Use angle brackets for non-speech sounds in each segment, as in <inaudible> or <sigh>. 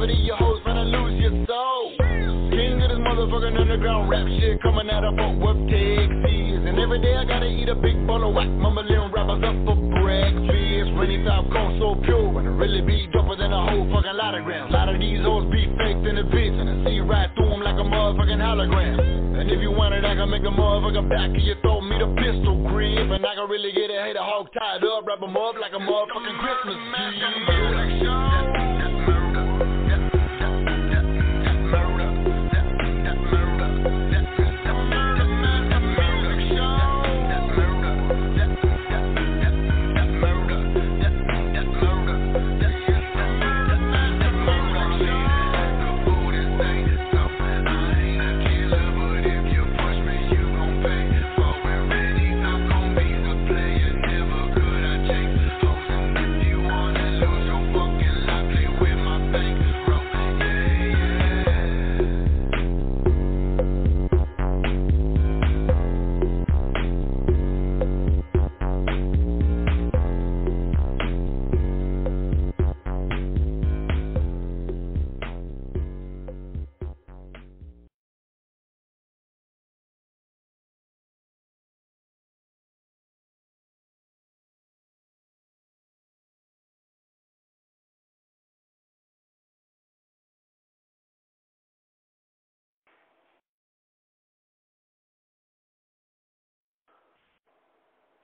Cavity. Your hoes finna lose your soul. King of this motherfucking underground rap shit coming out of Fort Worth, Texas. And every day I gotta eat a big bowl of whack, mumbling rappers up for breakfast. Rainy top cold so pure, and it really be doper than a whole fucking lot of grams. A lot of these hoes be faked in the bitch, and I see right through them like a motherfucking hologram. And if you want it, I can make a motherfucking back of your throat, meet a pistol grip. And I can really get a hater hog tied up, wrap 'em up like a motherfucking Christmas tree.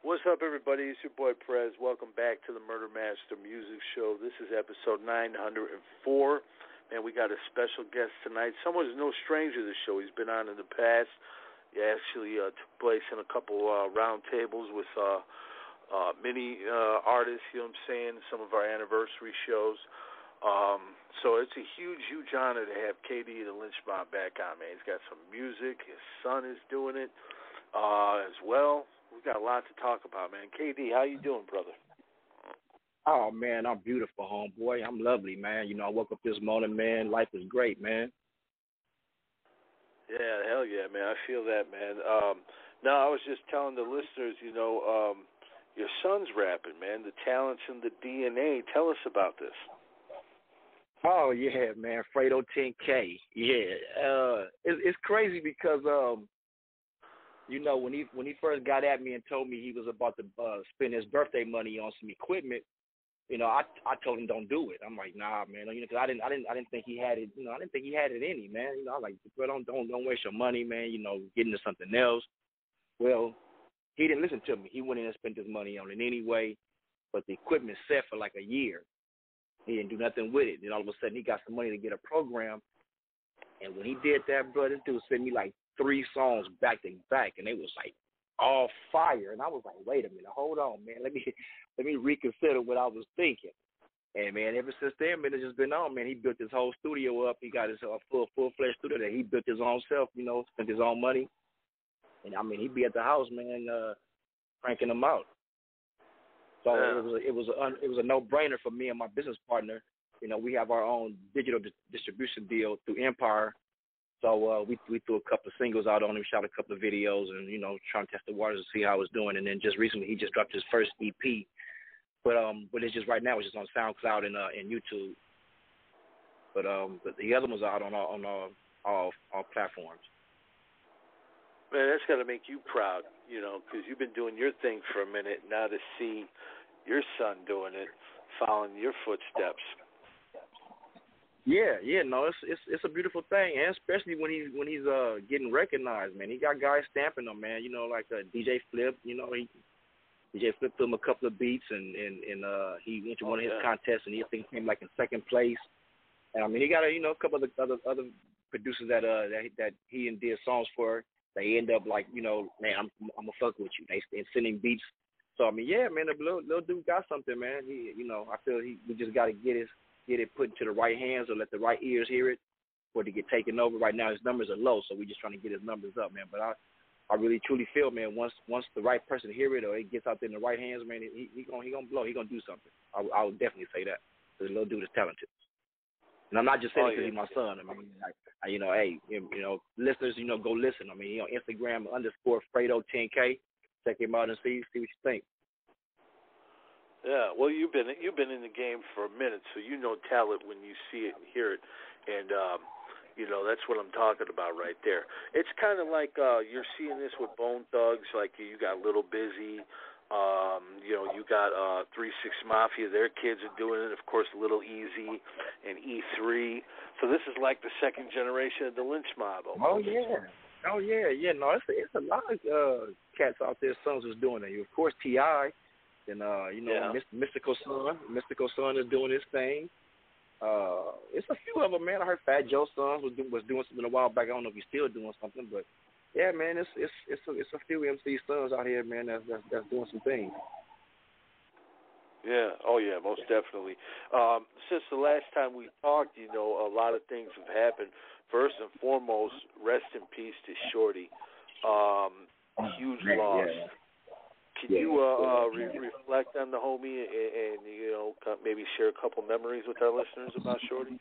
What's up, everybody? It's your boy Prez. Welcome back to the Murder Master Music Show. This is episode 904. Man, we got a special guest tonight. Someone who's no stranger to the show. He's been on in the past. He actually uh, took place in a couple uh, round tables with uh, uh, many uh, artists, you know what I'm saying, some of our anniversary shows. Um, so it's a huge, huge honor to have K-Dee the Lynch Mob back on, man. He's got some music. His son is doing it uh, as well. We've got a lot to talk about, man. K-Dee, how you doing, brother? Oh man, I'm beautiful, homeboy. I'm lovely, man. You know, I woke up this morning, man. Life is great, man. Yeah, hell yeah, man. I feel that, man. Um, now I was just telling the listeners, you know, um, your son's rapping, man. The talents and the DNA. Tell us about this. Oh yeah, man. Fredo 10K. Yeah. Uh, it, it's crazy because um, you know, when he when he first got at me and told me he was about to uh, spend his birthday money on some equipment, you know, I I told him don't do it. I'm like, nah, man, you know, cause I didn't I didn't I didn't think he had it. You know, I didn't think he had it him, man. You know, I'm like, bro, don't don't don't waste your money, man. You know, get into something else. Well, he didn't listen to me. He went in and spent his money on it anyway. But the equipment set for like a year. He didn't do nothing with it. Then all of a sudden he got some money to get a program. And when he did that, bro, this dude sent me like three songs back to back, and they was like all fire. And I was like, wait a minute, hold on, man. Let me <laughs> let me reconsider what I was thinking. And man, ever since then, man, it's just been on. Man, he built his whole studio up. He got his uh, full full fledged studio that he built his own self. You know, spent his own money. And I mean, he'd be at the house, man, uh, cranking them out. So Yeah. it was a, it was a, un- it was a no brainer for me and my business partner. You know, we have our own digital di- distribution deal through Empire. So uh, we we threw a couple of singles out on him, shot a couple of videos, and you know, trying to test the waters to see how it's doing. And then just recently, he just dropped his first EP. But um, but it's just right now, it's just on SoundCloud and uh, and YouTube. But um, but the other ones out on all on all all, all platforms. Man, that's got to make you proud, you know, because you've been doing your thing for a minute. Now to see your son doing it, following your footsteps. Yeah, yeah, no, it's it's it's a beautiful thing, and especially when he's when he's uh getting recognized, man. He got guys stamping him, man. You know, like uh, DJ Flip. You know, he DJ flipped him a couple of beats, and and and uh, he entered Oh, one of his yeah. contests, and he I think came like in second place. And I mean, he got a you know a couple of the other other producers that uh that that he and did songs for. They end up like you know, man, I'm I'm gonna fuck with you. They they sending beats. So I mean, yeah, man, the little, little dude got something, man. He, you know, I feel he we just got to get his get it put into the right hands or let the right ears hear it for it to get taken over. Right now, his numbers are low, so we're just trying to get his numbers up, man. But I, I really truly feel, man, once once the right person hear it or it gets out there in the right hands, man, he he gonna he gonna blow. He gonna do something. I, I would definitely say that. The little dude is talented. And I'm not just saying Oh, because yeah. he's my son. I mean, like, I, you know, hey, you you know, listeners, you know, go listen. I mean, you know, Instagram underscore Fredo10K. Check him out and see see what you think. Yeah, well, you've been you've been in the game for a minute, so you know talent when you see it and hear it, and um, you know that's what I'm talking about right there. It's kind of like uh, you're seeing this with Bone Thugs, like you got Little Busy, um, you know, you got uh, Three Six Mafia. Their kids are doing it, of course, Little Eazy and E3. So this is like the second generation of the Lynch Mob. Oh yeah. Oh yeah, yeah. No, it's a, it's a lot of uh, cats out there. Sons is doing it. Of course, Ti, and uh, you know, Yeah. Mystikal Son. Mystikal Son is doing his thing. Uh, it's a few of them, man. I heard Fat Joe Sons was do, was doing something a while back. I don't know if he's still doing something, but yeah, man, it's it's it's a, it's a few MC sons out here, man. That's that's, that's doing some things. Yeah. Oh, yeah. Most definitely. Um, since the last time we talked, you know, a lot of things have happened. First and foremost, rest in peace to Shorty. Um, huge Man, loss. yeah. Can Yeah, you uh, uh, yeah. re- reflect on the homie and, and you know maybe share a couple memories with our listeners about Shorty?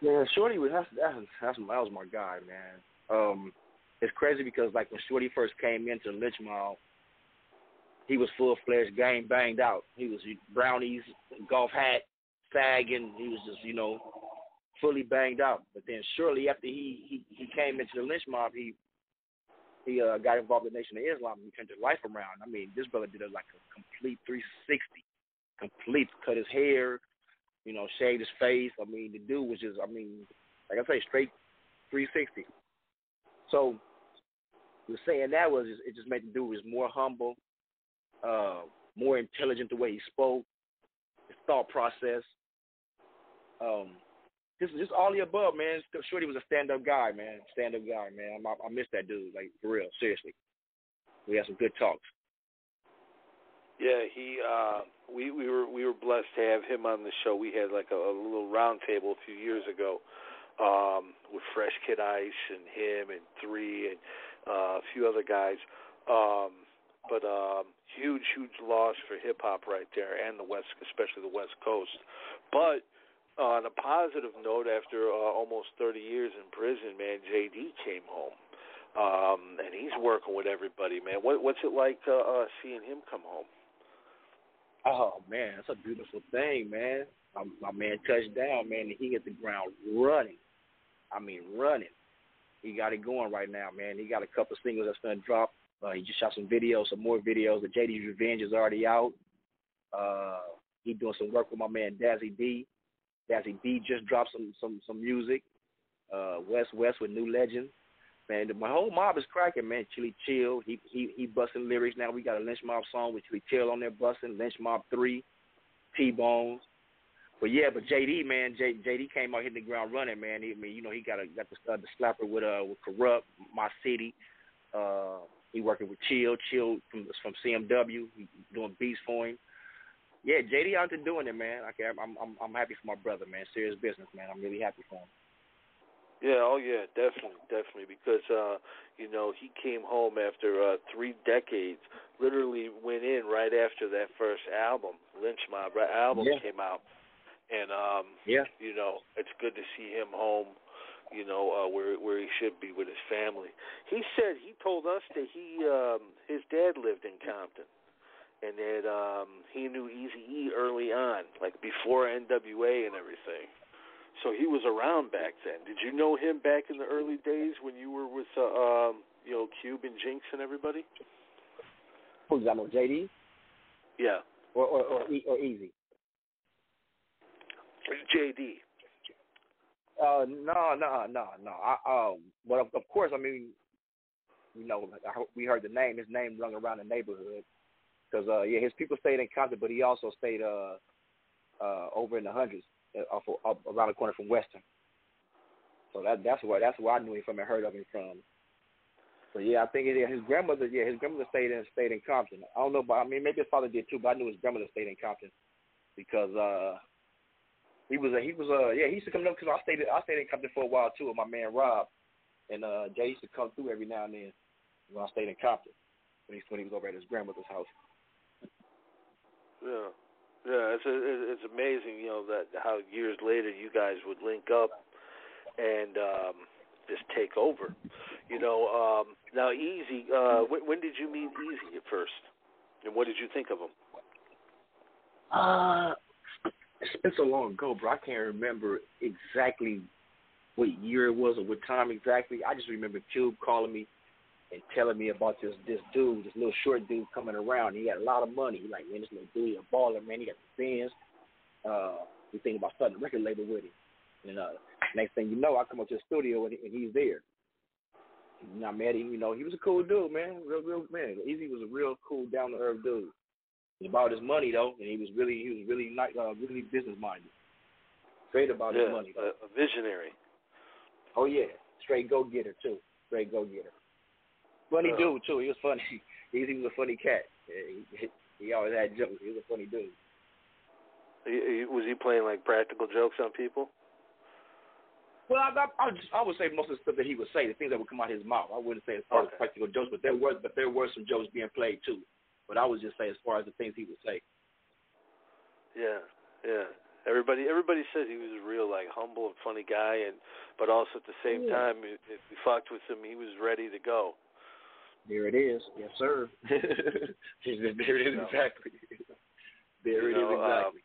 Yeah, Shorty was that's that's that's that was my guy, man. Um, it's crazy because like when Shorty first came into Lynch Mob, he was full fledged, gang banged out. He was brownies, golf hat, sagging. He was just you know fully banged out. But then shortly after he he he came into the Lynch Mob, he he uh, got involved in the Nation of Islam and turned his life around. I mean, this brother did a, like a complete 360, complete cut his hair, you know, shaved his face. I mean, the dude was just, I mean, like I say, straight 360. So, the saying that was, it just made the dude was more humble, uh, more intelligent the way he spoke, his thought process. Um, just, just all the above, man. Shorty was a stand-up guy, man. Stand-up guy, man. I, I miss that dude, like for real, seriously. We had some good talks. Yeah, he. uh We we were we were blessed to have him on the show. We had like a, a little round table a few years ago um with Fresh Kid Ice and him and Three and uh, a few other guys. Um But um huge huge loss for hip hop right there and the West, especially the West Coast. But on a positive note, after uh, almost 30 years in prison, man, JD came home. Um, and he's working with everybody, man. What, what's it like uh, uh, seeing him come home? Oh man, that's a beautiful thing, man. My, my man touched down, man, and he hit the ground running. I mean, running. He got it going right now, man. He got a couple singles that's gonna drop. Uh, he just shot some videos, some more videos. The JD's Revenge is already out. Uh, he doing some work with my man Dazzy D. Dazzy D just dropped some some some music. Uh, West West with New Legend. Man, my whole mob is cracking, man. Chili Chill, he he he busting lyrics now. We got a Lynch Mob song with Chili Chill on there busting. Lynch Mob three, T Bones. But yeah, but JD man, J, JD came out hitting the ground running, man. He, I mean, you know, he got a got the uh, the slapper with uh with Corrupt, My City. Uh, he working with Chill, Chill from from CMW. He doing beats for him. Yeah, JD out there doing it, man. Okay, I'm I'm I'm happy for my brother, man. Serious business, man. I'm really happy for him. Yeah, oh yeah, definitely, definitely. Because uh, you know, he came home after uh three decades. Literally went in right after that first album, Lynch Mob right, album Yeah. came out. And um Yeah. you know, it's good to see him home, you know, uh where where he should be with his family. He said he told us that he um his dad lived in Compton and that um he knew Easy E early on, like before NWA and everything. So he was around back then. Did you know him back in the early days when you were with uh, um you know Cube and Jinx and everybody? Who's that? JD Yeah. or or or, e, or Eazy. JD. Uh, no, no, no, no. I, um, but of, of course, I mean, you know, I, we heard the name. His name rung around the neighborhood. Because uh, yeah, his people stayed in Compton, but he also stayed uh, uh, over in the hundreds, uh, off, around the corner from Western. So that that's where that's where I knew him from and heard of him from. So yeah, I think it, his grandmother, yeah, his grandmother stayed in stayed in Compton. I don't know, but I mean maybe his father did too, but I knew his grandmother stayed in Compton because uh he was a he was a yeah he used to come up because I stayed I stayed in Compton for a while too with my man Rob, and uh Jay used to come through every now and then when I stayed in Compton when he when he was over at his grandmother's house. Yeah, yeah, it's it's amazing, you know, that how years later you guys would link up and um just take over. You know, um now Eazy, uh when, when did you meet Eazy at first, and what did you think of him? Uh, it's been so long ago, bro. I can't remember exactly what year it was or what time exactly. I just remember Cube calling me and telling me about this this dude, this little short dude coming around. He had a lot of money. He like, man, this little dude, a baller, man. He got the fans. Uh, we thinking about starting a record label with him. And uh, next thing you know, I come up to the studio and, and he's there. And I met him. You know, he was a cool dude, man. Real, real man. Eazy was a real cool, down to earth dude. It was about his money though, and he was really he was really not uh, really business minded. Straight about yeah, his money. Though. a, a visionary. Oh yeah, straight go getter too. Straight go getter. Funny Uh. dude too. He was funny. <laughs> He, he was a funny cat. He, he always had jokes. He was a funny dude. He, he, was he playing like practical jokes on people? Well, I, I, I, would say most of the stuff that he would say, the things that would come out of his mouth. I wouldn't say as far Okay. as practical jokes, but there were but there were some jokes being played too. But I would just say as far as the things he would say. Yeah, yeah. Everybody, everybody says he was a real like humble and funny guy, and but also at the same Yeah. time, if if we fucked with him, he was ready to go. There it is. Yes, sir. <laughs> there it is Yeah. exactly. There You it is know, um, exactly.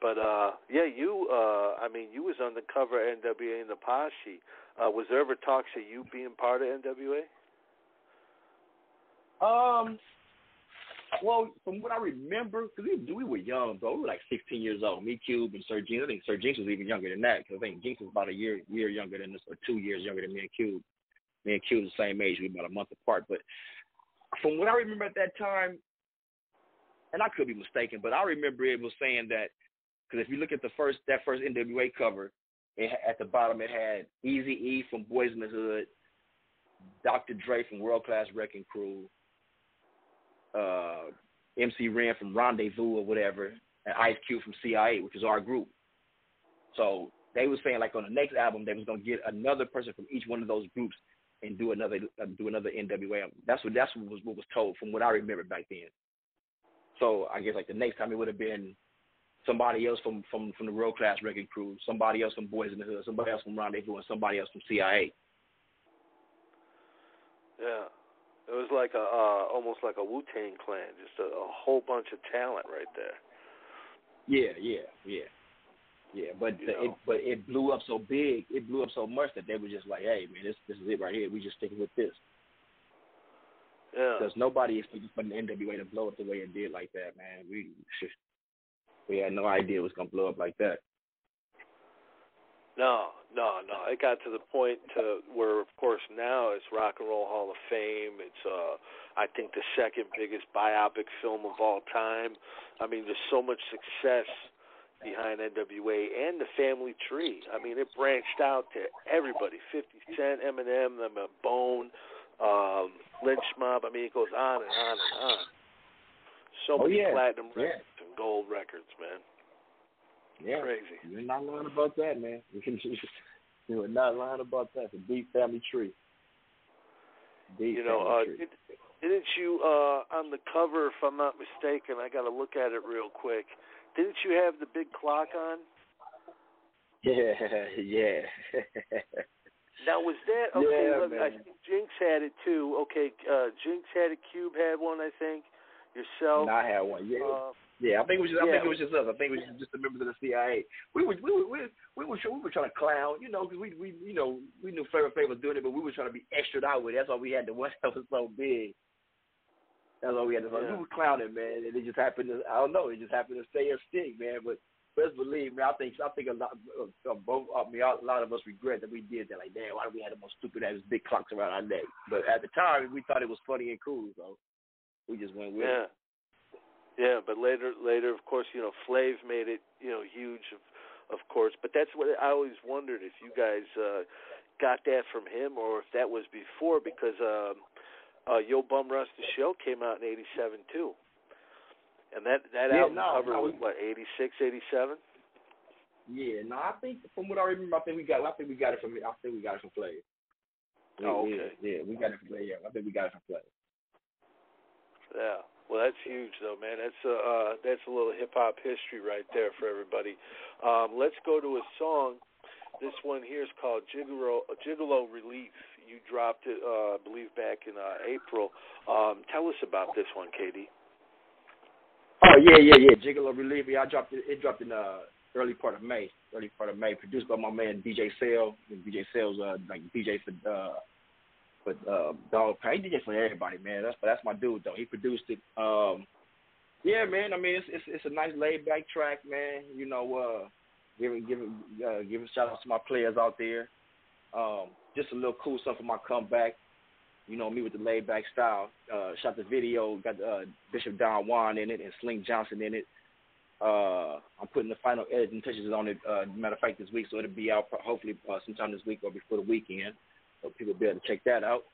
But uh yeah, you uh I mean you was on the cover of NWA in the Posse. Uh was there ever talks of you being part of NWA? Um, well, from what I remember, because we, we were young, bro. We were like 16 years old. Me, Cube, and Sir Jinx. I think Sir Jinx was even younger than that. Because I think Jinx was about a year year younger than us, or two years younger than me and Cube. Me and Cube the same age. We were about a month apart. But from what I remember at that time, and I could be mistaken, but I remember it was saying that because if you look at the first that first NWA cover, it, at the bottom it had Easy E from Boys in the Hood, Dr. Dre from World Class Wrecking Crew, uh, MC Ren from Rendezvous or whatever, and Ice Cube from CIA, which is our group. So they were saying like on the next album they was gonna get another person from each one of those groups and do another uh, do another NWA. That's what that's what was what was told from what I remember back then. So I guess like the next time it would have been somebody else from from from the World Class Wrecking Crew, somebody else from Boys in the Hood, somebody else from Rendezvous, and somebody else from CIA. Yeah. It was like a uh almost like a Wu Tang clan, just a, a whole bunch of talent right there. Yeah, yeah, yeah, yeah. But the, it but it blew up so big, it blew up so much that they were just like, hey man, this this is it right here. We just sticking with this Yeah. because nobody expected for the NWA to blow up the way it did like that, man. We we had no idea it was gonna blow up like that. No, no, no. It got to the point to where, of course, now it's Rock and Roll Hall of Fame. It's, uh, I think, the second biggest biopic film of all time. I mean, there's so much success behind NWA and the Family Tree. I mean, it branched out to everybody: 50 Cent, Eminem, them, uh, Bone, um, Lynch Mob. I mean, it goes on and on and on. So Oh, many yeah. platinum Yeah. records and gold records, man. Yeah, Crazy. you're not lying about that, man. <laughs> You are not lying about that. The deep family tree. Deep You know, family uh, tree. did, didn't you uh on the cover, if I'm not mistaken, I got to look at it real quick. Didn't you have the big clock on? Yeah, <laughs> yeah. Now was that okay? Yeah, look, I think Jinx had it too. Okay, uh Jinx had it. Cube had one, I think. Yourself. And I had one. Yeah, uh, yeah. I think it was. Just, I think it was just us. I think it was just the members of the CIA. We were, we were, we were, we were, we were trying to clown, you know, because we, we, you know, we knew Flavor Flav was doing it, but we were trying to be extra out with it. That's why we had the <laughs> one that was so big. That's why we had the. Yeah. We were clowning, man, and it just happened to. I don't know. It just happened to stay a stick, man. But best believe me, I think I think a lot, uh, both I mean, a lot of us regret that we did that. Like, damn, why do we have the most stupid ass big clocks around our neck? But at the time, we thought it was funny and cool, so we just went with it. yeah. it. Yeah, but later, later, of course, you know, Flav made it, you know, huge, of, of course. But that's what I always wondered if you guys uh, got that from him or if that was before, because um, uh, Yo Bum Rush the Show came out in '87 too, and that that Yeah, album no, cover I was what '86, '87. Yeah, no, I think from what I remember, I think we got, I think we got it from, I think we got it from Flav. Oh, okay. Yeah, we got it from Flav. Yeah, I think we got it from Flav. Yeah. Well, that's huge, though, man. That's a uh, that's a little hip hop history right there for everybody. Um, let's go to a song. This one here is called Gigolo, Gigolo Relief. You dropped it, uh, I believe, back in uh, April. Um, tell us about this one, K-Dee. Oh yeah, yeah, yeah. Gigolo Relief. Yeah, I dropped it. It dropped in uh early part of May. Early part of May. Produced by my man DJ Sale. DJ Sale's uh like DJ for uh for uh Dogg Pound. DJ for everybody, man. That's that's my dude though. He produced it. Um yeah, man. I mean it's it's it's a nice laid back track, man. You know, uh giving giving uh giving shout outs to my players out there. Um just a little cool stuff for my comeback. You know, me with the laid back style. Uh, shot the video, got uh, Bishop Don Juan in it and Sling Johnson in it. Uh, I'm putting the final editing touches on it. Uh, matter of fact, this week, so it'll be out hopefully uh, sometime this week or before the weekend, so people will be able to check that out.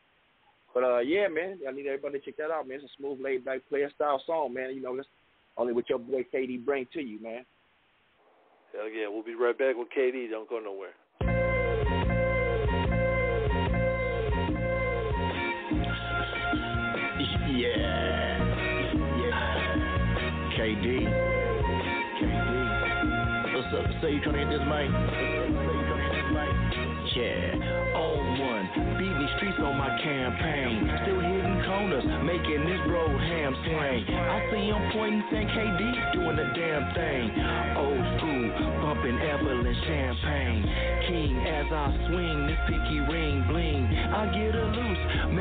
But uh, yeah, man, I need everybody to check that out, man. It's a smooth, laid back player style song, man. You know, that's only what your boy K-Dee bring to you, man. Hell yeah, we'll be right back with K-Dee. Don't go nowhere. Yeah. Yeah. K-Dee. K-Dee. What's up? Say? Say you trying to hit this mic? Yeah. On one. Beating streets on my campaign. Still hitting corners, making this bro ham swing. I see him pointing saying K-Dee doing the damn thing. Old school, bumping Evelyn champagne. King as I swing this picky ring bling. I get a loose,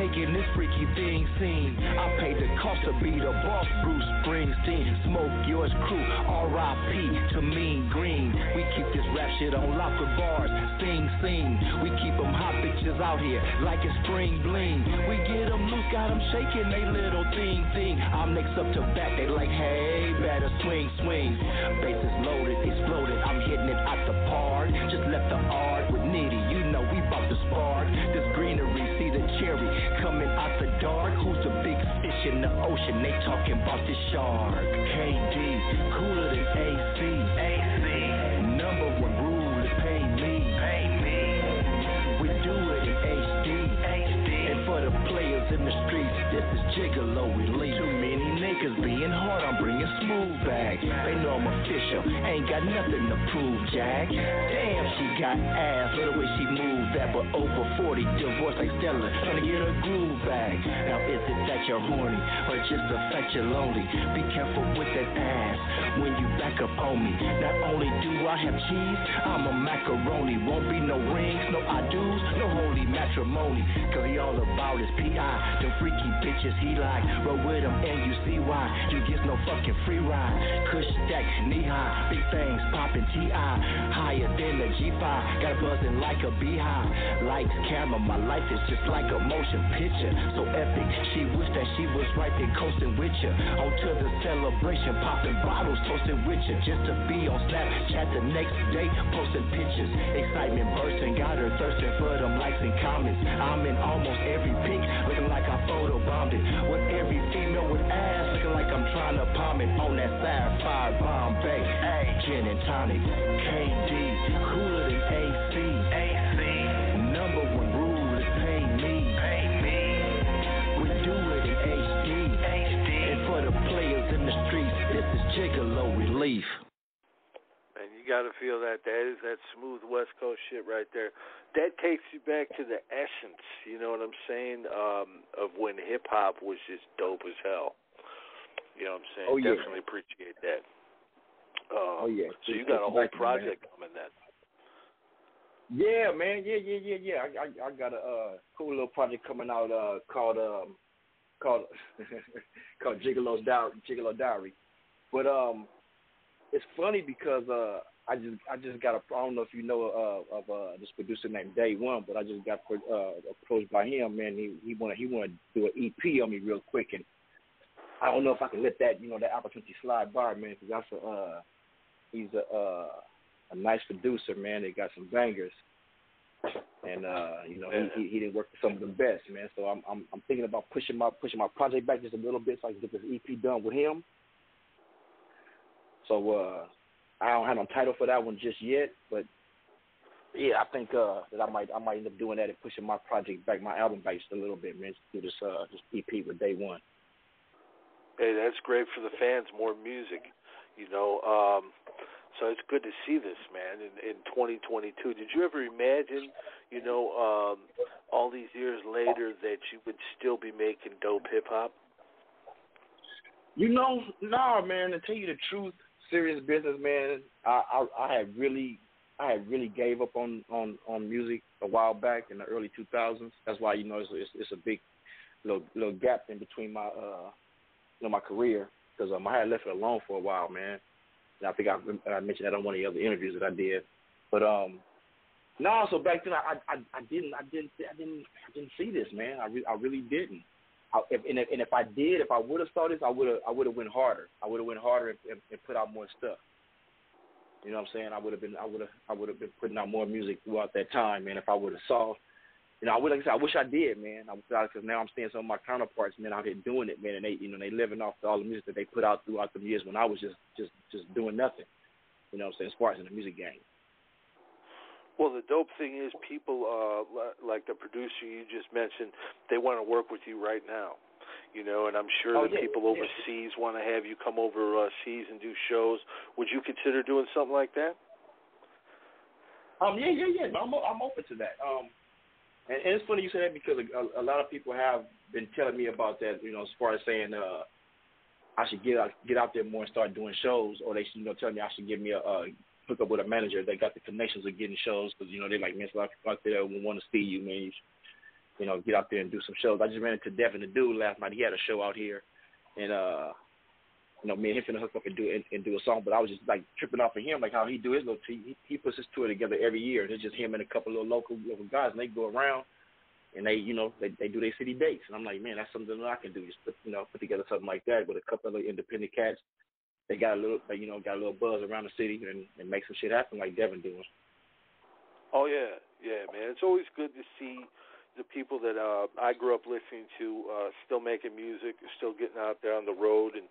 making this freaky thing seen. I paid the cost to be the boss, Bruce Springsteen. Smoke yours crew, R.I.P. to Mean Green. We keep this rap shit on lock of bars, sing, sing. We keep them hot bitches out here like it's spring bling. We get them loose, got them shaking they little thing, thing. I'm next up to back, they like, hey, better swing, swing. Bases loaded, exploded, I'm hitting it out the park. Just left the art with Nitty, you know we bout to spark. In the ocean? They talking about the shark. K-Dee, cooler than AC. AC. In the streets, this is Gigolo Relief. Too many niggas being hard, I'm bringing smooth back. They know I'm official, ain't got nothing to prove, Jack. Damn, she got ass, look the way she moves that, but over 40, divorced like Stella, trying to get her groove back. Now is it that you're horny, or just the fact you're lonely? Be careful with that ass when you back up on me. Not only do I have cheese, I'm a macaroni. Won't be no rings, no I do's, no holy matrimony. Cause he all about his PI, them freaky bitches he like. Roll with him and you see why. You get no fucking free ride. Kush stack, knee high, big things popping TI. Higher than the G5, got a buzzing like a beehive. Lights, camera, my life is just like a motion picture. So epic, she wished that she was right there coasting with you. On to the celebration, popping bottles, toasting with you. Just to be on Snapchat the next day, posting pictures. Excitement bursting, got her thirsting for them likes and comments. I'm in almost every pic, looking like I photo bombed it. With every female with ass, looking like I'm trying to palm it on that sapphire Bombay. Hey, gin and tonic, K-Dee, cooler than AC. AC. Number one rule is pay me. Pay me. We do it in HD. HD. And for the players in the streets, this is Gigolo Relief. And you got to feel that. That is that smooth West Coast shit right there. That takes you back to the essence, you know what I'm saying, um, of when hip hop was just dope as hell. You know what I'm saying? Oh, yeah. Definitely appreciate that. Um, Oh, yeah. So you got a whole back, man. project coming then. Yeah, man. Yeah, yeah, yeah, yeah. I, I, I got a uh, cool little project coming out uh, called um, called <laughs> called Gigolo's Diary. Gigolo Diary. But um, it's funny because uh, I just I just got a I don't know if you know uh, of uh, this producer named Day One, but I just got uh, approached by him. Man, he he wanted he wanted to do an EP on me real quick, and I don't know if I can let that you know that opportunity slide by, man, because that's a uh, he's a uh, a nice producer, man. They got some bangers, and uh, you know he, he he didn't work for some of the best, man. So I'm I'm I'm thinking about pushing my pushing my project back just a little bit so I can get this EP done with him. So uh, I don't have no title for that one just yet, but yeah, I think uh, that I might I might end up doing that and pushing my project back, my album back just a little bit, man. Do this uh this EP with Day One. Hey, that's great for the fans. More music, you know. Um, so it's good to see this, man, in, in 2022. Did you ever imagine, you know, um, all these years later that you would still be making dope hip hop? You know, no, man. To tell you the truth, serious business, man. I, I I had really I had really gave up on on on music a while back in the early 2000s. That's why you know it's it's, it's a big little little gap in between my uh you know my career because um, I had left it alone for a while, man. And I think I, I mentioned that on one of the other interviews that I did. But um, no, so back then I I, I didn't I didn't I didn't I didn't see this, man. I re- I really didn't. If, and, if, and if I did, if I would have started this, I would have I would have went harder. I would have went harder and, and, and put out more stuff. You know what I'm saying? I would have been I would have I would have been putting out more music throughout that time, man. If I would have saw, you know, I would like I said, I wish I did, man. Because now I'm seeing some of my counterparts, man, out here doing it, man, and they you know they living off all the music that they put out throughout the years when I was just just just doing nothing. You know what I'm saying? As far as in the music game. Well, the dope thing is people uh like the producer you just mentioned, they want to work with you right now. You know, and I'm sure Oh, that yeah, people yeah. overseas want to have you come over uh, and do shows. Would you consider doing something like that? Um, yeah, yeah, yeah. I'm I'm open to that. Um, and, and it's funny you say that because a, a lot of people have been telling me about that. You know, as far as saying uh, I should get out get out there more and start doing shows, or they should you know tell me I should give me a uh, hook up with a manager that got the connections of getting shows because you know they like man, of people out there that will want to see you, man. You, you know, get out there and do some shows. I just ran into Devin the dude last night. He had a show out here, and uh, you know, me and him finna hook up and do and, and do a song. But I was just like tripping off of him, like how he do his little. He, he puts his tour together every year. And it's just him and a couple of local local guys, and they go around and they, you know, they they do their city dates. And I'm like, man, that's something that I can do. Just put, you know, put together something like that with a couple of independent cats. They got a little, you know, got a little buzz around the city and, and make some shit happen like Devin doing. Oh yeah, yeah, man. It's always good to see the people that uh I grew up listening to uh still making music, still getting out there on the road and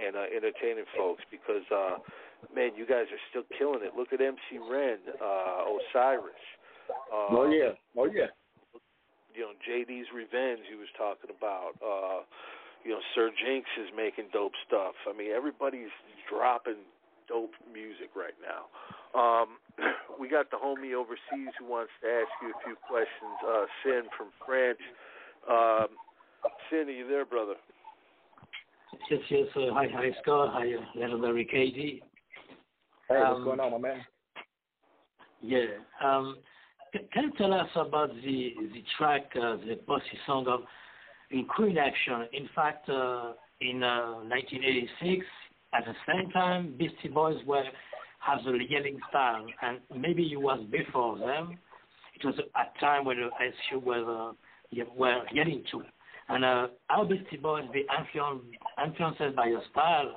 and uh, entertaining folks because uh man, you guys are still killing it. Look at MC Ren, uh Osiris. Uh, oh yeah, oh yeah. you know, JD's Revenge he was talking about. Uh you know, Sir Jinx is making dope stuff. I mean, everybody's dropping dope music right now. Um <clears throat> we got the homie overseas who wants to ask you a few questions. Uh Sin from France. Um Sin, are you there, brother? Yes, yes. Uh, hi, hi, Scott. Hi, uh, legendary K-Dee. Hey, what's Um, going on, my man? Yeah. Um, c- can you tell us about the the track, uh, the bossy song of in Queen Action? In fact, uh, in uh, 1986, at the same time, Beastie Boys were have a yelling style, and maybe it was before them. It was a time when the SU were uh, were yelling too. And uh, how Beastie Boys be influenced influenced by your style,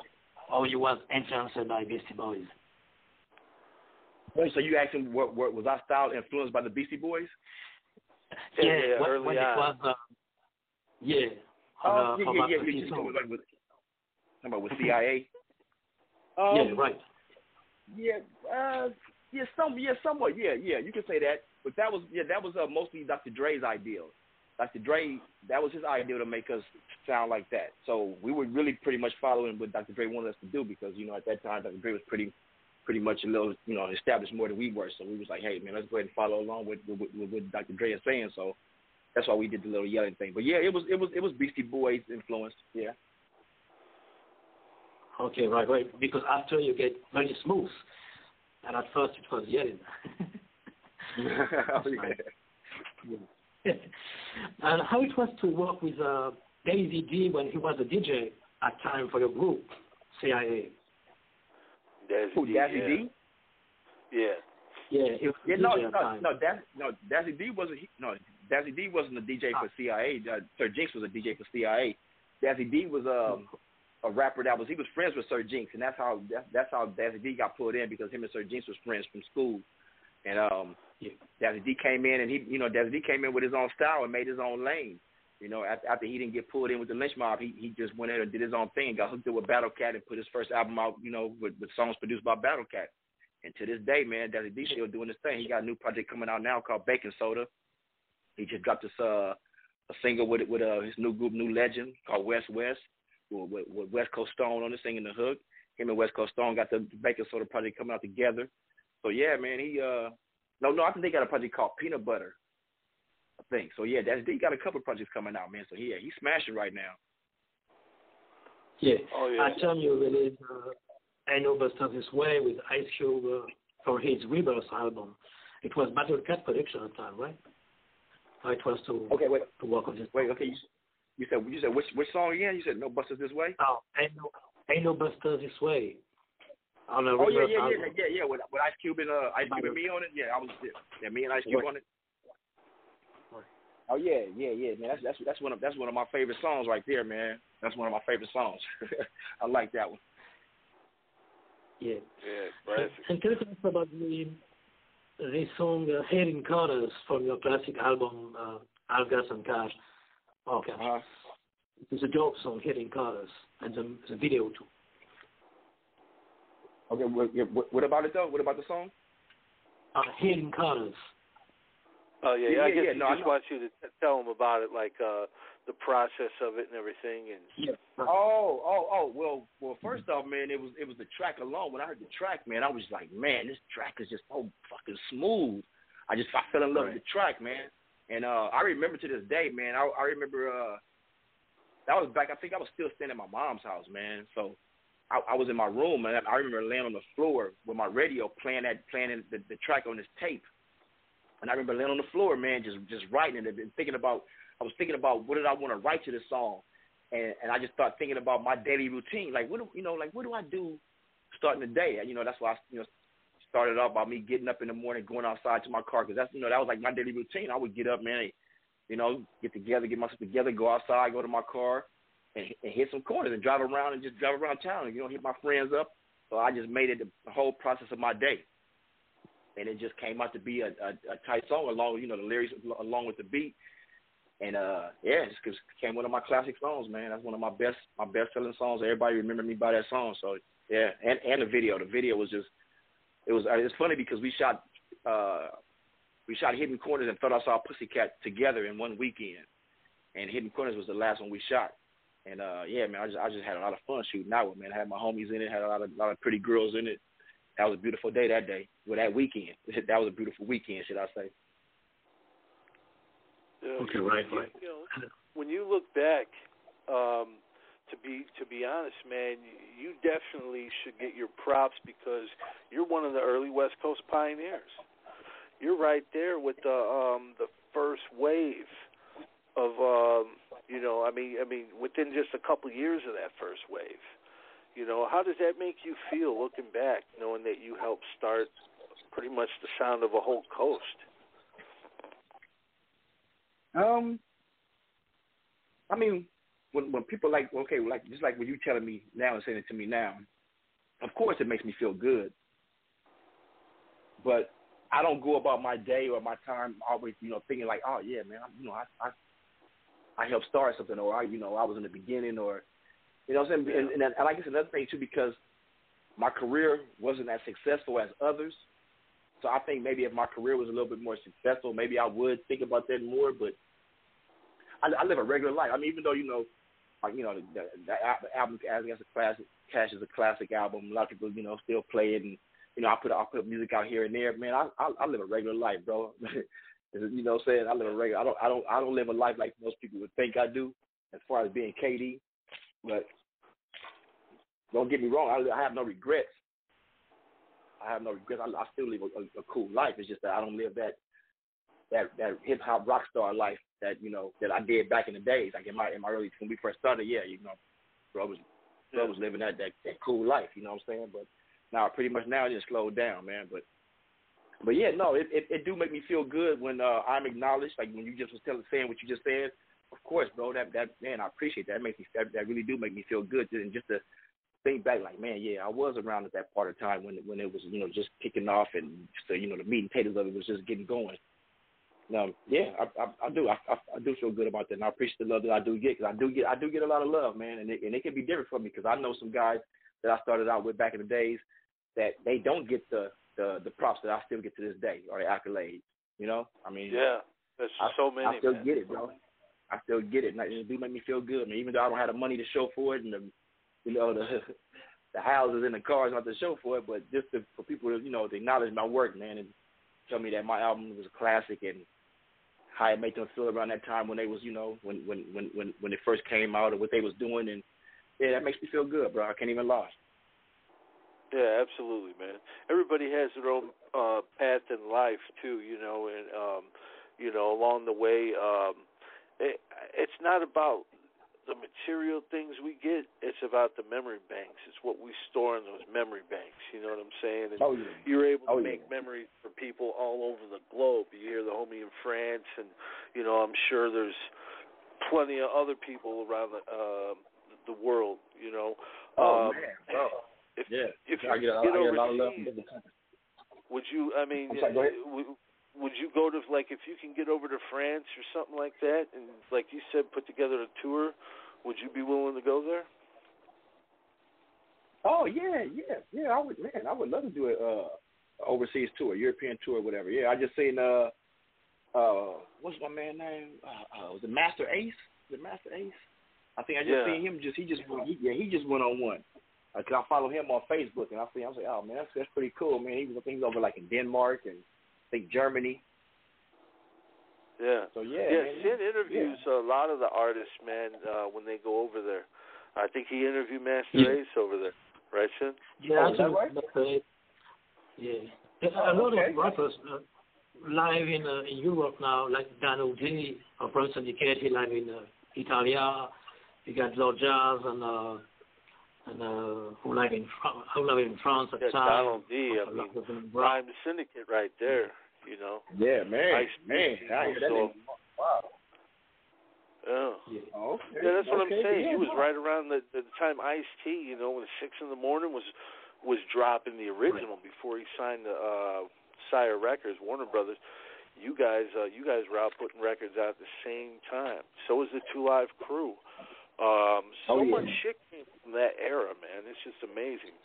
or you was influenced by Beastie Boys? Wait, so you asking what, what was our style influenced by the Beastie Boys? Yeah, Yeah, yeah, when, early when it was, uh, yeah. Oh, yeah, uh, yeah, yeah, 15 yeah. You songs. talking about with, talking about with CIA? Um, yeah, right. Yeah, uh, yeah, some, yeah, somewhat, yeah, yeah. Yeah, you can say that, but that was, yeah, that was uh, mostly Dr. Dre's ideal. Dr. Dre, that was his idea to make us sound like that. So we were really pretty much following what Dr. Dre wanted us to do because you know at that time Dr. Dre was pretty, pretty much a little, you know, established more than we were. So we was like, hey man, let's go ahead and follow along with with, with what Dr. Dre is saying. So that's why we did the little yelling thing. But yeah, it was it was it was Beastie Boys influenced. Yeah. Okay, right, right. Because after you get very smooth, and at first it was yelling. oh, <laughs> yeah. <laughs> and how it was to work with uh, Daisy D when he was a DJ at time for your group, CIA. Dazzy Who, D, Dazzy yeah. D? Yeah. Yeah, he was Yeah, no, at no, no, Daz, no, Dazzy D wasn't. he- No, Dazzy D wasn't a DJ Ah. for CIA. Uh, Sir Jinx was a DJ for CIA. Dazzy D was um a rapper that was he was friends with Sir Jinx, and that's how that's, that's how Dazzy D got pulled in because him and Sir Jinx was friends from school, and um, yeah, Dazzy D came in and he you know Dazzy D came in with his own style and made his own lane. You know, after, after he didn't get pulled in with the lynch mob, he he just went in and did his own thing. Got hooked up with Battle Cat and put his first album out. You know, with, with songs produced by Battle Cat. And to this day, man, Dazzy D still doing his thing. He got a new project coming out now called Baking Soda. He just dropped this uh a single with with uh, his new group, New Legend, called West West, with, with West Coast Stone on the singing the hook. Him and West Coast Stone got the Baking Soda project coming out together. So yeah, man, he uh no no I think they got a project called Peanut Butter. I think. So yeah, that's he got a couple projects coming out, man. So yeah, he's smashing right now. Yeah. Oh yeah. I tell you released uh, I Know Buster This Way with Ice Cube uh, for his Rebirth album. It was Battle Cat production at the time, right? Or it was to okay, wait, to work on this. Wait, okay, you, you said you said which which song again? You said No Busters This Way? Oh, Ain't No Ain't No Buster This Way. On the oh yeah, yeah, yeah, yeah, yeah. With, with Ice Cube and uh, Ice Cube and me on it. Yeah, I was yeah, me and Ice Cube on it. Oh yeah, yeah, yeah, man. That's that's that's one of that's one of my favorite songs right there, man. That's one of my favorite songs. <laughs> I like that one. Yeah. Yeah, Brad. And tell us about the the song uh, Hittin' Corners from your classic album uh, Algas and Cash. Okay. Uh-huh. It's a dope song, Heading Colors, and the, the video too. Okay, what, what, about it though? What about the song? Uh, Hittin' Corners. Oh yeah, Yeah, I guess yeah, no, I just wants you to t- tell him about it, like uh the process of it and everything. And Yeah. Oh, oh, oh. Well, well. First off, man, it was it was the track alone. When I heard the track, man, I was like, man, this track is just so fucking smooth. I just I fell in love with the track, man. And uh I remember to this day, man. I I remember uh that was back. I think I was still staying at my mom's house, man. So I, I was in my room, and I remember laying on the floor with my radio playing that playing the, the track on this tape. And I remember laying on the floor, man, just just writing it and thinking about. I was thinking about what did I want to write to this song, and and I just started thinking about my daily routine. Like what do you know? Like what do I do starting the day? You know, that's why I you know started off by me getting up in the morning, going outside to my car because that's you know that was like my daily routine. I would get up, man, you know, get together, get myself together, go outside, go to my car, and, and hit some corners and drive around and just drive around town and you know hit my friends up. So I just made it the, the whole process of my day, and it just came out to be a, a, a tight song along you know the lyrics along with the beat. And uh, yeah, it just became one of my classic songs, man. That's one of my best, my best selling songs. Everybody remember me by that song. So yeah, and and the video, the video was just, it was. It's funny because we shot, uh, we shot Hittin' Corners and Thought I Saw Pussycat together in one weekend, and Hittin' Corners was the last one we shot. And uh, yeah, man, I just I just had a lot of fun shooting that one, man. I had my homies in it, had a lot of a lot of pretty girls in it. That was a beautiful day that day. Well, that weekend, <laughs> that was a beautiful weekend, should I say? uh, Okay, right, you, right. you know, when you look back, um, to be to be honest, man, you definitely should get your props because you're one of the early West Coast pioneers. You're right there with the um, the first wave of um, you know, I mean, I mean, within just a couple years of that first wave. You know, how does that make you feel looking back, knowing that you helped start pretty much the sound of a whole coast? Um, I mean, when when people like okay, like just like when you telling me now and saying it to me now, of course it makes me feel good. But I don't go about my day or my time always, you know, thinking like, oh yeah, man, I, you know, I I I helped start something, or I, you know, I was in the beginning, or you know, what I'm saying, and, and, and I guess another thing too because my career wasn't as successful as others. So I think maybe if my career was a little bit more successful, maybe I would think about that more. But I, I live a regular life. I mean, even though you know, like you know, the, the, the album as a classic, Cash is a classic album. A lot of people, you know, still play it, and you know, I put I put music out here and there. Man, I I, I live a regular life, bro. <laughs> you know, what I'm saying I live a regular. I don't I don't I don't live a life like most people would think I do, as far as being K-Dee. But don't get me wrong, I, I have no regrets. I have no regrets. I, I still live a, a, a cool life. It's just that I don't live that that that hip hop rock star life that you know that I did back in the days. Like in my in my early when we first started, yeah, you know, bro was bro was living that that, that cool life. You know what I'm saying? But now pretty much now it just slowed down, man. But but yeah, no, it, it it do make me feel good when uh, I'm acknowledged. Like when you just was telling saying what you just said, of course, bro. That that man, I appreciate that. That makes me that, that really do make me feel good. And just to think back, like man, yeah, I was around at that part of time when when it was you know just kicking off and uh, you know the meat and potatoes of it was just getting going. Um, yeah, I, I, I do. I, I, I do feel good about that, and I appreciate the love that I do get because I do get I do get a lot of love, man, and it, and it can be different for me because I know some guys that I started out with back in the days that they don't get the the the props that I still get to this day or the accolades. You know, I mean, yeah, there's I, so many. I still man. get it, bro. I still get it, and it do make me feel good, man. Even though I don't have the money to show for it, and the you know the <laughs> the houses and the cars not to show for it, but just to, for people to you know to acknowledge my work, man, and tell me that my album was a classic and how it made them feel around that time when they was, you know, when when when when when it first came out or what they was doing, and yeah, that makes me feel good, bro. I can't even lie. Yeah, absolutely, man. Everybody has their own uh path in life too, you know, and um, you know, along the way, um, it, it's not about the material things we get. It's about the memory banks. It's what we store in those memory banks. You know what I'm saying? And oh, yeah. You're able oh, to make yeah. memories for people all over the globe. You hear the homie in France, and you know I'm sure there's plenty of other people around the uh, the world. You know. Oh um, man, bro. If, yeah. If I you get, get I get a overseas, lot of love from different countries. would you? I mean, sorry, go ahead. would, would you go to like if you can get over to France or something like that, and like you said, put together a tour? Would you be willing to go there? Oh yeah, yeah, yeah. I would, man. I would love to do a uh, overseas tour, European tour, whatever. Yeah, I just seen uh, uh, what's my man name? Uh, uh, was it Masta Ace? Was it Masta Ace? I think I just Yeah. seen him. Just he just went, he, yeah, he just went on one. Uh, cause I follow him on Facebook, and I see. I was like, oh man, that's that's pretty cool, man. He was I think he's over like in Denmark and I think Germany. Yeah. So yeah, yeah, man, Sid interviews a lot of the artists, man, uh, when they go over there. I think he interviewed Masta Yeah. Ace over there, right, Sid? Yeah, Oh, is that right? that's right. Yeah. There's a lot okay. of rappers uh, live in uh, in Europe now, like Dan O'Day of Brown Syndicate. He live in uh, Italia. You got Lord Jazz and uh, and uh, who live in Fran- who live in France at Yeah, time. Donald D. I Uh, mean, Brown. Syndicate right there. You know. Yeah, man, Ice man. I hear that. so- Wow. Yeah. Yeah. Oh, okay. Yeah, that's what okay. I'm saying. Yeah, he was right around the, the time Ice T, you know, when six in the morning was was dropping the original before he signed the uh Sire Records, Warner Brothers. You guys uh you guys were out putting records out at the same time. So was the Two Live crew. Um so Oh, yeah. much shit came from that era, man. It's just amazing.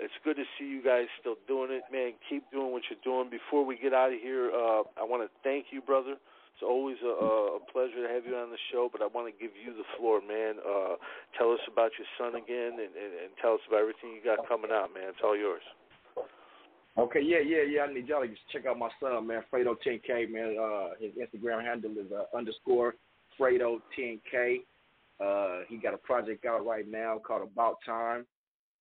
It's good to see you guys still doing it, man. Keep doing what you're doing. Before we get out of here, uh, I want to thank you, brother. It's always a, a pleasure to have you on the show, but I want to give you the floor, man. Uh, tell us about your son again, and, and, and tell us about everything you got coming out, man. It's all yours. Okay, yeah, yeah, yeah. I need y'all to check out my son, man, Fredo 10K, man. Uh, his Instagram handle is uh, underscore Fredo 10K. Uh, he got a project out right now called About Time.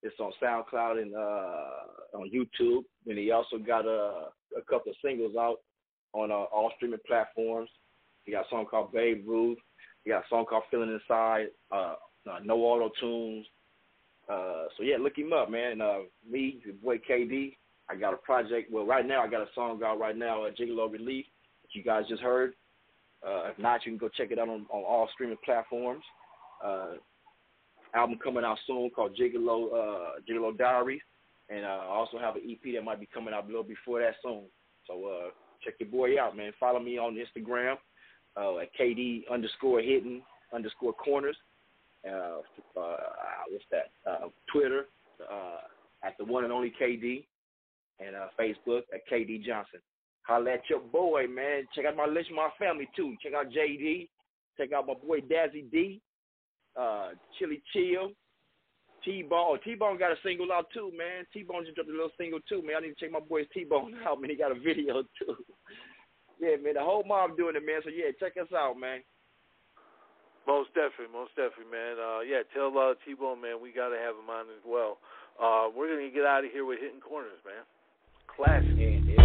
It's on SoundCloud and uh, on YouTube. And he also got a, a couple of singles out on uh, all streaming platforms. He got a song called Babe Ruth. He got a song called Feeling Inside. Uh, uh, no auto tunes. Uh, so yeah, look him up, man. Uh, me, your boy K-Dee. I got a project. Well, right now I got a song out right now, uh, Gigolo Relief, that you guys just heard. Uh, if not, you can go check it out on, on all streaming platforms. Uh, album coming out soon called Gigolo uh, Gigolo Diaries, and uh, I also have an EP that might be coming out a little before that soon. So uh, check your boy out, man. Follow me on Instagram uh, at KD underscore hidden underscore corners. Uh, uh, what's that? Uh, Twitter uh, at the one and only KD, and uh, Facebook at KD Johnson. Holla at your boy, man. Check out my list, my family too. Check out JD. Check out my boy Dazzy D. Uh, Chili Chill. T Bone. T Bone got a single out too, man. T Bone just dropped a little single too, man. I need to check my boy's T Bone <laughs> out, man. He got a video <laughs> too. yeah, man. The whole mob doing it, man. So yeah, check us out, man. Most definitely, most definitely, man. Uh, yeah, tell uh, T-Bone, man, we got to have him on as well. Uh, we're going to get out of here with Hittin' Corners, man. Classic. Yeah, yeah,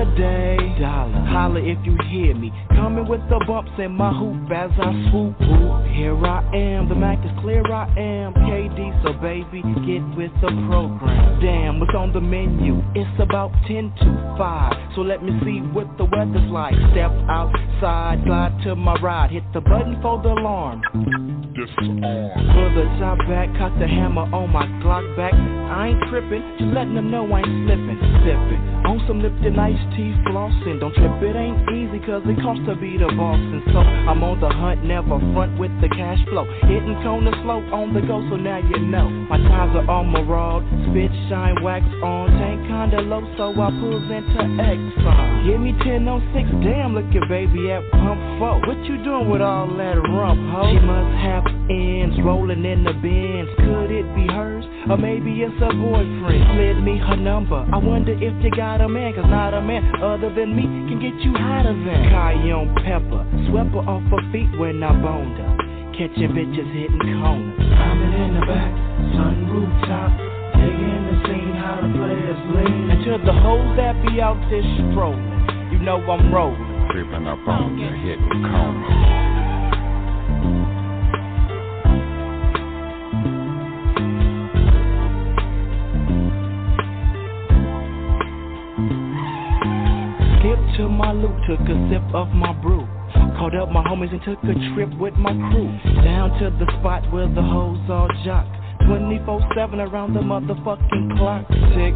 another day. Dollar, holla if you hear me. Coming with the bumps in my hoop as I swoop. Ooh, here I am, the Mac is clear, I am K-Dee, so baby, get with the program. Damn, what's on the menu? It's about 10 to 5, so let me see what the weather's like. Step outside, slide to my ride, hit the button for the alarm. Disarm. For the top back, cut the hammer on my Glock back. I ain't tripping, just letting them know I ain't slipping, sipping. On some Lipton iced tea flossing. Don't trip, it ain't easy, cause it costs to be the boss. And so I'm on the hunt, never front with the cash flow. Hitting corners slow on the go, so now you know. My times are my rod, spit, shine, wax on. Tank kinda low, so I pulls into Exxon. Give me 10 on 6, damn, look baby at pump 4. What you doing with all that rump, ho? She must have ends rolling in the bins. Could it be hers? Or maybe it's a boyfriend. Slid me her number. I wonder if you got a man, cause not a man other than me can get you hotter than Cayenne pepper. Swept her off her feet when I boned her. Catching bitches hitting corners. Climbing in the back, sun rooftop. Digging the scene, how the players lean. And to the hoes that be out there strolling, you know I'm rolling. Creeping up on you, hitting corners. To my loot, took a sip of my brew. Called up my homies and took a trip with my crew. Down to the spot where the hoes all jock. 24-7 around the motherfucking clock. Tick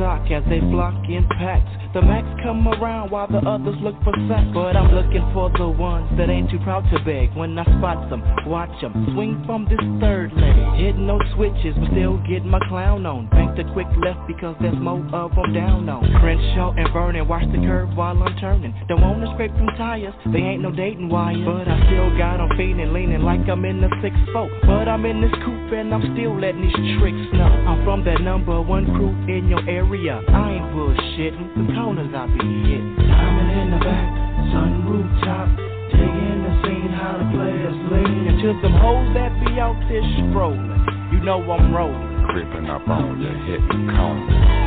as they flock in packs. The max come around while the others look for sex. But I'm looking for the ones that ain't too proud to beg. When I spot them, watch them swing from this third leg. Hitting no switches, but still get my clown on. Bank the quick left because there's more of them down on. Crenshaw and Vernon, watch the curve while I'm turning. Don't wanna scrape them tires, they ain't no dating wire. But I still got them feeling, leaning like I'm in the 6-4. But I'm in this coupe and I'm still letting these tricks know. I'm from that number one crew in your area. I ain't bullshitting, the corners I be hitting. Diamond in the back, sun rooftop. Digging the scene, how the players lean. And to them hoes that be out there strolling, you know I'm rolling. Creeping up on you, hitting corners.